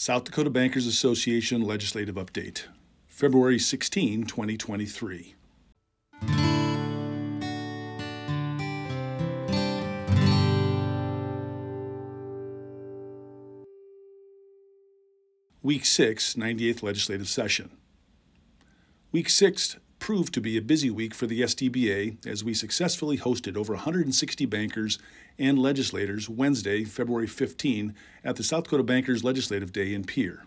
South Dakota Bankers Association Legislative Update, February 16, 2023. Week 6, 98th Legislative Session. Week 6 proved to be a busy week for the SDBA as we successfully hosted over 160 bankers and legislators Wednesday, February 15, at the South Dakota Bankers Legislative Day in Pierre.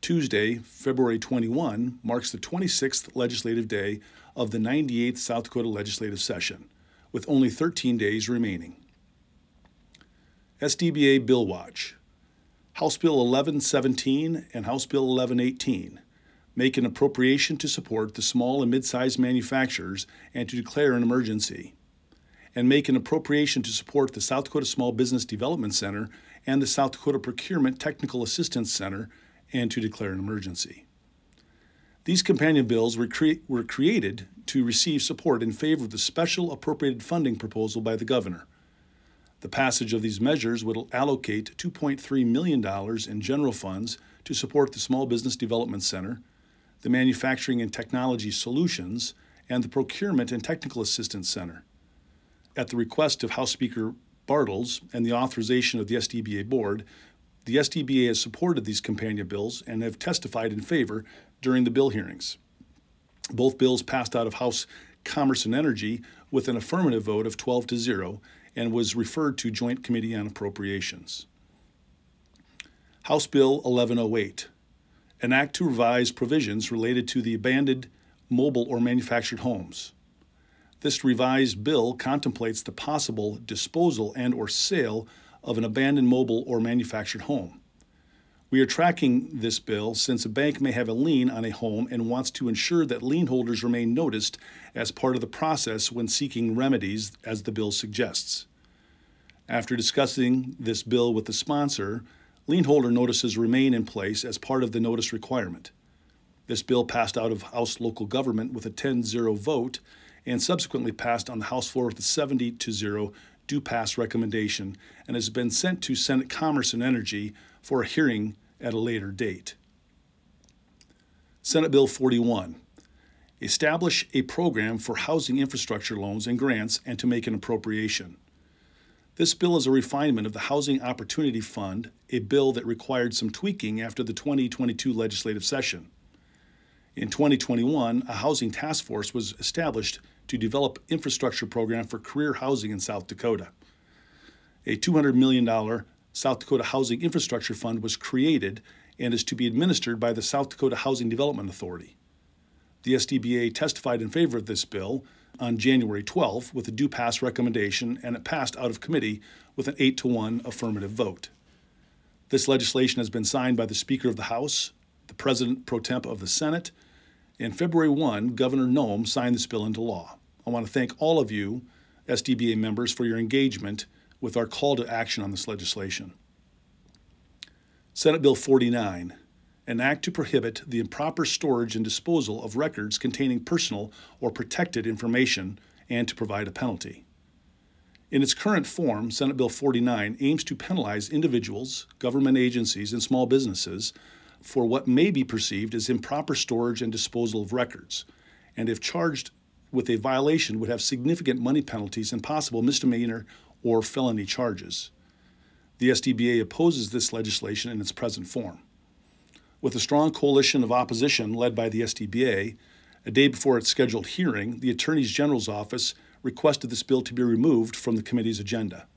Tuesday, February 21, marks the 26th legislative day of the 98th South Dakota legislative session, with only 13 days remaining. SDBA Bill Watch House Bill 1117 and House Bill 1118 make an appropriation to support the small and mid-sized manufacturers and to declare an emergency, and make an appropriation to support the South Dakota Small Business Development Center and the South Dakota Procurement Technical Assistance Center and to declare an emergency. These companion bills were, cre- were created to receive support in favor of the special appropriated funding proposal by the governor. The passage of these measures would allocate $2.3 million in general funds to support the Small Business Development Center, the Manufacturing and Technology Solutions, and the Procurement and Technical Assistance Center. At the request of House Speaker Bartels and the authorization of the SDBA Board, the SDBA has supported these companion bills and have testified in favor during the bill hearings. Both bills passed out of House Commerce and Energy with an affirmative vote of 12 to 0 and was referred to Joint Committee on Appropriations. House Bill 1108 an act to revise provisions related to the abandoned mobile or manufactured homes. This revised bill contemplates the possible disposal and or sale of an abandoned mobile or manufactured home. We are tracking this bill since a bank may have a lien on a home and wants to ensure that lien holders remain noticed as part of the process when seeking remedies, as the bill suggests. After discussing this bill with the sponsor, lien holder notices remain in place as part of the notice requirement. This bill passed out of House local government with a 10 0 vote and subsequently passed on the House floor with a 70 0 do pass recommendation and has been sent to Senate Commerce and Energy for a hearing at a later date. Senate Bill 41 Establish a program for housing infrastructure loans and grants and to make an appropriation. This bill is a refinement of the Housing Opportunity Fund, a bill that required some tweaking after the 2022 legislative session. In 2021, a housing task force was established to develop infrastructure program for career housing in South Dakota. A $200 million South Dakota Housing Infrastructure Fund was created and is to be administered by the South Dakota Housing Development Authority. The SDBA testified in favor of this bill on January 12 with a do pass recommendation, and it passed out of committee with an 8 to 1 affirmative vote. This legislation has been signed by the Speaker of the House, the President pro temp of the Senate, and February 1, Governor Noem signed this bill into law. I want to thank all of you, SDBA members, for your engagement with our call to action on this legislation. Senate Bill 49 an act to prohibit the improper storage and disposal of records containing personal or protected information and to provide a penalty. In its current form, Senate Bill 49 aims to penalize individuals, government agencies, and small businesses for what may be perceived as improper storage and disposal of records, and if charged with a violation would have significant money penalties and possible misdemeanor or felony charges. The SDBA opposes this legislation in its present form. With a strong coalition of opposition led by the SDBA, a day before its scheduled hearing, the Attorney General's office requested this bill to be removed from the committee's agenda.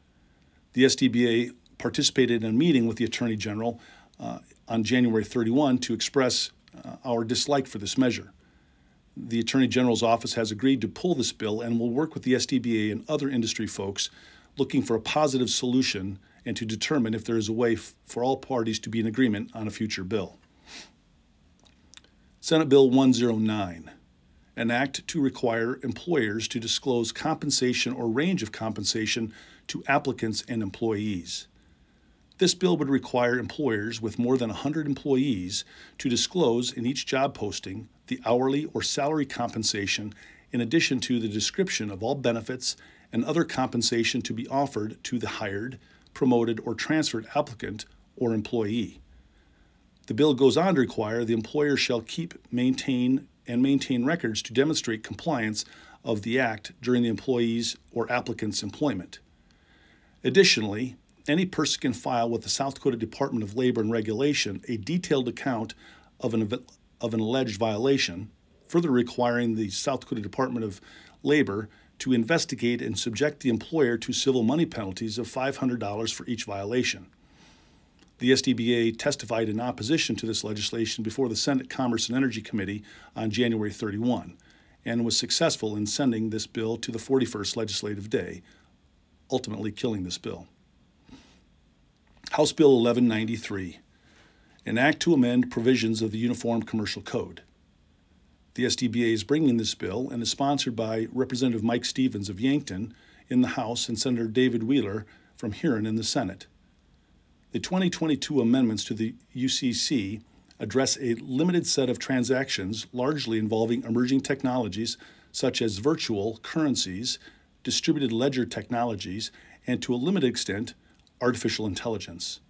The SDBA participated in a meeting with the Attorney General uh, on January 31 to express uh, our dislike for this measure. The Attorney General's office has agreed to pull this bill and will work with the SDBA and other industry folks looking for a positive solution and to determine if there is a way f- for all parties to be in agreement on a future bill. Senate Bill 109, an act to require employers to disclose compensation or range of compensation to applicants and employees. This bill would require employers with more than 100 employees to disclose in each job posting the hourly or salary compensation in addition to the description of all benefits and other compensation to be offered to the hired, promoted, or transferred applicant or employee. The bill goes on to require the employer shall keep, maintain, and maintain records to demonstrate compliance of the Act during the employee's or applicant's employment. Additionally, any person can file with the South Dakota Department of Labor and Regulation a detailed account of an, of an alleged violation, further requiring the South Dakota Department of Labor to investigate and subject the employer to civil money penalties of $500 for each violation. The SDBA testified in opposition to this legislation before the Senate Commerce and Energy Committee on January 31 and was successful in sending this bill to the 41st legislative day, ultimately killing this bill. House Bill 1193, an act to amend provisions of the Uniform Commercial Code. The SDBA is bringing this bill and is sponsored by Representative Mike Stevens of Yankton in the House and Senator David Wheeler from Huron in the Senate. The 2022 amendments to the UCC address a limited set of transactions largely involving emerging technologies such as virtual currencies, distributed ledger technologies, and to a limited extent, artificial intelligence.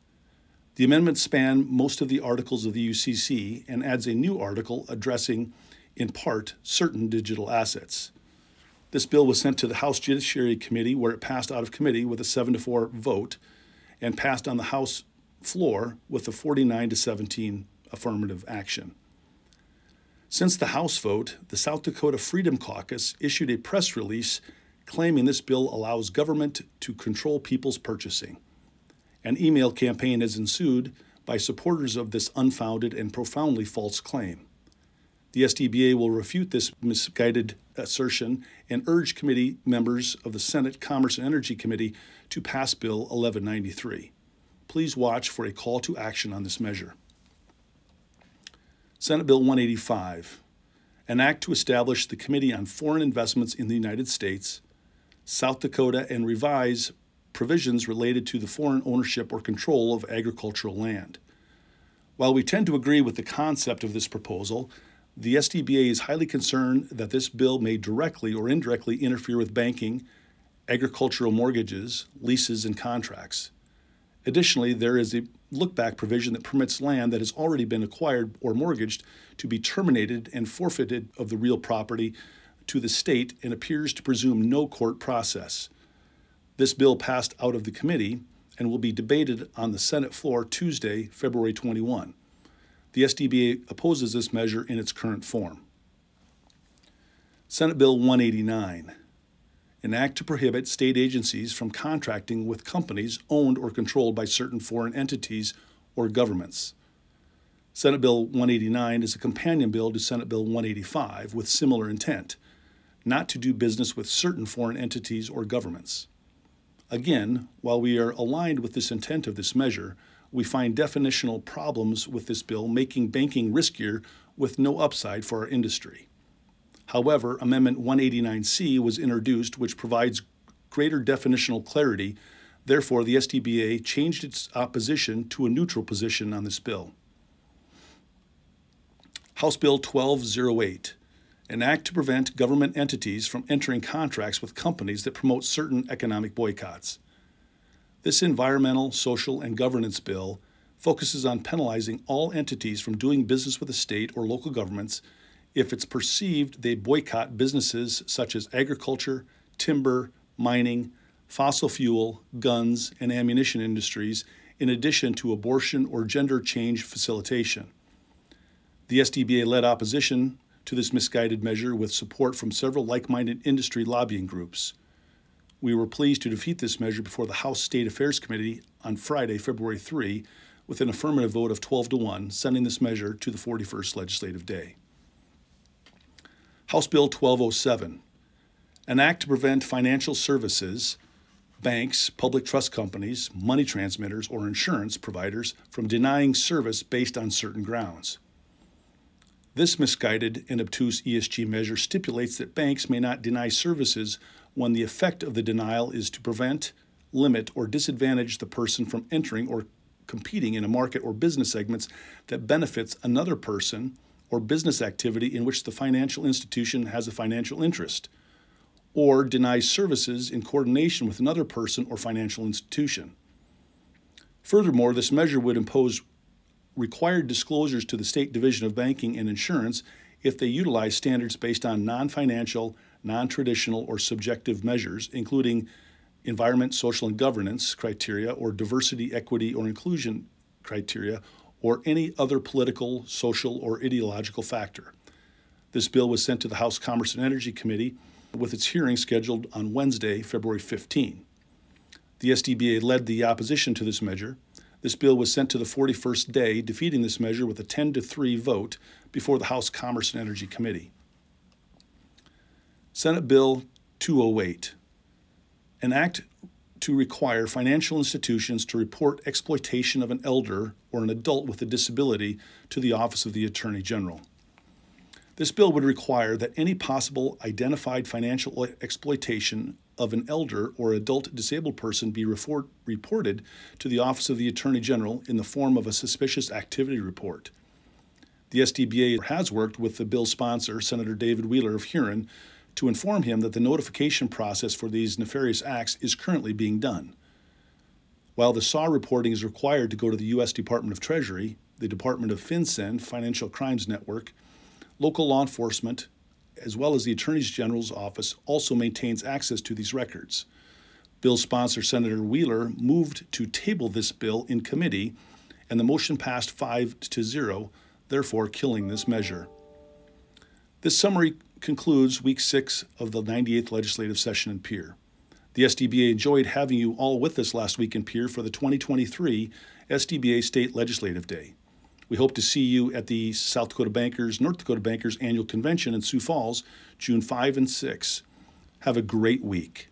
The amendments span most of the articles of the UCC and adds a new article addressing, in part, certain digital assets. This bill was sent to the House Judiciary Committee, where it passed out of committee with a 7 to 4 vote and passed on the House floor with a 49 to 17 affirmative action. Since the House vote, the South Dakota Freedom Caucus issued a press release claiming this bill allows government to control people's purchasing. An email campaign has ensued by supporters of this unfounded and profoundly false claim. The SDBA will refute this misguided assertion and urge committee members of the Senate Commerce and Energy Committee to pass Bill 1193. Please watch for a call to action on this measure. Senate Bill 185, an act to establish the Committee on Foreign Investments in the United States, South Dakota, and revise provisions related to the foreign ownership or control of agricultural land. While we tend to agree with the concept of this proposal, the SDBA is highly concerned that this bill may directly or indirectly interfere with banking, agricultural mortgages, leases, and contracts. Additionally, there is a look back provision that permits land that has already been acquired or mortgaged to be terminated and forfeited of the real property to the state and appears to presume no court process. This bill passed out of the committee and will be debated on the Senate floor Tuesday, February 21. The SDBA opposes this measure in its current form. Senate Bill 189, an act to prohibit state agencies from contracting with companies owned or controlled by certain foreign entities or governments. Senate Bill 189 is a companion bill to Senate Bill 185 with similar intent not to do business with certain foreign entities or governments. Again, while we are aligned with this intent of this measure, we find definitional problems with this bill making banking riskier with no upside for our industry. However, Amendment 189C was introduced, which provides greater definitional clarity. Therefore, the SDBA changed its opposition to a neutral position on this bill. House Bill 1208 an act to prevent government entities from entering contracts with companies that promote certain economic boycotts. This environmental, social, and governance bill focuses on penalizing all entities from doing business with the state or local governments if it's perceived they boycott businesses such as agriculture, timber, mining, fossil fuel, guns, and ammunition industries, in addition to abortion or gender change facilitation. The SDBA led opposition to this misguided measure with support from several like minded industry lobbying groups. We were pleased to defeat this measure before the House State Affairs Committee on Friday, February 3, with an affirmative vote of 12 to 1, sending this measure to the 41st legislative day. House Bill 1207, an act to prevent financial services, banks, public trust companies, money transmitters, or insurance providers from denying service based on certain grounds. This misguided and obtuse ESG measure stipulates that banks may not deny services when the effect of the denial is to prevent, limit, or disadvantage the person from entering or competing in a market or business segments that benefits another person or business activity in which the financial institution has a financial interest, or denies services in coordination with another person or financial institution. Furthermore, this measure would impose required disclosures to the State Division of Banking and Insurance if they utilize standards based on non financial, non traditional, or subjective measures, including environment, social, and governance criteria, or diversity, equity, or inclusion criteria, or any other political, social, or ideological factor. This bill was sent to the House Commerce and Energy Committee with its hearing scheduled on Wednesday, February 15. The SDBA led the opposition to this measure. This bill was sent to the 41st day, defeating this measure with a 10 to 3 vote before the House Commerce and Energy Committee. Senate Bill 208, an act to require financial institutions to report exploitation of an elder or an adult with a disability to the Office of the Attorney General. This bill would require that any possible identified financial exploitation of an elder or adult disabled person be reported to the Office of the Attorney General in the form of a suspicious activity report. The SDBA has worked with the bill sponsor, Senator David Wheeler of Huron, to inform him that the notification process for these nefarious acts is currently being done. While the SAR reporting is required to go to the U.S. Department of Treasury, the Department of FinCEN, Financial Crimes Network, local law enforcement, as well as the Attorney General's office, also maintains access to these records. Bill sponsor Senator Wheeler moved to table this bill in committee, and the motion passed 5 to 0, therefore killing this measure. This summary concludes week six of the 98th legislative session in Pierre. The SDBA enjoyed having you all with us last week in Pierre for the 2023 SDBA State Legislative Day. We hope to see you at the South Dakota Bankers, North Dakota Bankers Annual Convention in Sioux Falls, June 5 and 6. Have a great week.